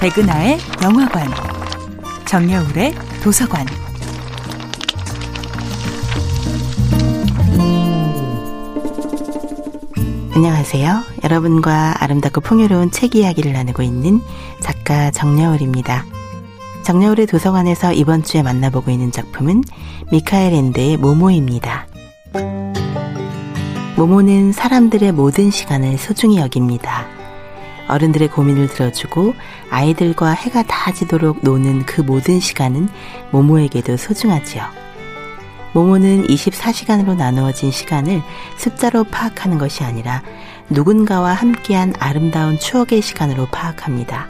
백은하의 영화관, 정여울의 도서관. 안녕하세요. 여러분과 아름답고 풍요로운 책 이야기를 나누고 있는 작가 정여울입니다. 정여울의 도서관에서 이번 주에 만나보고 있는 작품은 미카엘 앤드의 모모입니다. 모모는 사람들의 모든 시간을 소중히 여깁니다. 어른들의 고민을 들어주고 아이들과 해가 다 지도록 노는 그 모든 시간은 모모에게도 소중하지요. 모모는 24시간으로 나누어진 시간을 숫자로 파악하는 것이 아니라 누군가와 함께한 아름다운 추억의 시간으로 파악합니다.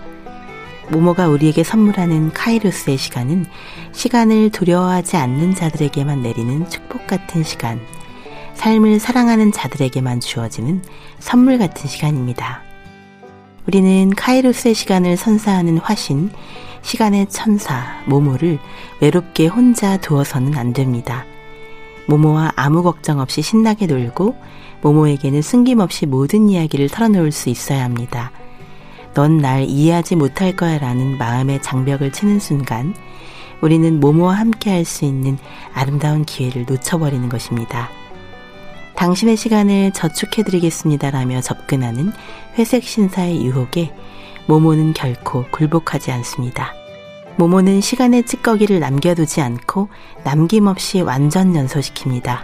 모모가 우리에게 선물하는 카이로스의 시간은 시간을 두려워하지 않는 자들에게만 내리는 축복 같은 시간, 삶을 사랑하는 자들에게만 주어지는 선물 같은 시간입니다. 우리는 카이로스의 시간을 선사하는 화신, 시간의 천사, 모모를 외롭게 혼자 두어서는 안 됩니다. 모모와 아무 걱정 없이 신나게 놀고, 모모에게는 숨김없이 모든 이야기를 털어놓을 수 있어야 합니다. 넌 날 이해하지 못할 거야 라는 마음의 장벽을 치는 순간, 우리는 모모와 함께 할 수 있는 아름다운 기회를 놓쳐버리는 것입니다. 당신의 시간을 저축해드리겠습니다라며 접근하는 회색 신사의 유혹에 모모는 결코 굴복하지 않습니다. 모모는 시간의 찌꺼기를 남겨두지 않고 남김없이 완전 연소시킵니다.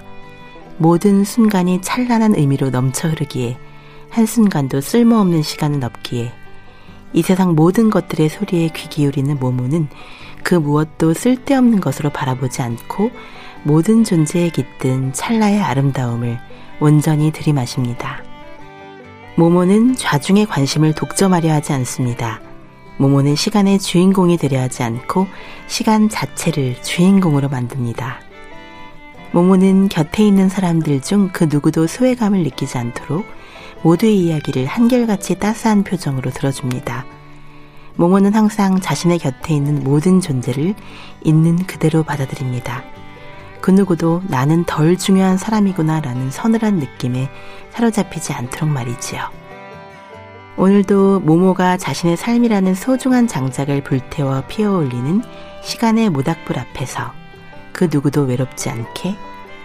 모든 순간이 찬란한 의미로 넘쳐 흐르기에 한순간도 쓸모없는 시간은 없기에 이 세상 모든 것들의 소리에 귀 기울이는 모모는 그 무엇도 쓸데없는 것으로 바라보지 않고 모든 존재에 깃든 찰나의 아름다움을 온전히 들이마십니다. 모모는 좌중의 관심을 독점하려 하지 않습니다. 모모는 시간의 주인공이 되려 하지 않고 시간 자체를 주인공으로 만듭니다. 모모는 곁에 있는 사람들 중 그 누구도 소외감을 느끼지 않도록 모두의 이야기를 한결같이 따스한 표정으로 들어줍니다. 모모는 항상 자신의 곁에 있는 모든 존재를 있는 그대로 받아들입니다. 그 누구도 나는 덜 중요한 사람이구나 라는 서늘한 느낌에 사로잡히지 않도록 말이지요. 오늘도 모모가 자신의 삶이라는 소중한 장작을 불태워 피어올리는 시간의 모닥불 앞에서 그 누구도 외롭지 않게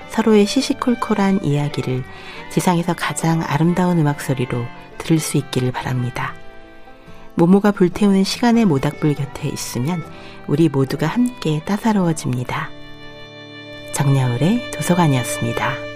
서로의 시시콜콜한 이야기를 지상에서 가장 아름다운 음악 소리로 들을 수 있기를 바랍니다. 모모가 불태우는 시간의 모닥불 곁에 있으면 우리 모두가 함께 따사로워집니다. 정야울의 도서관이었습니다.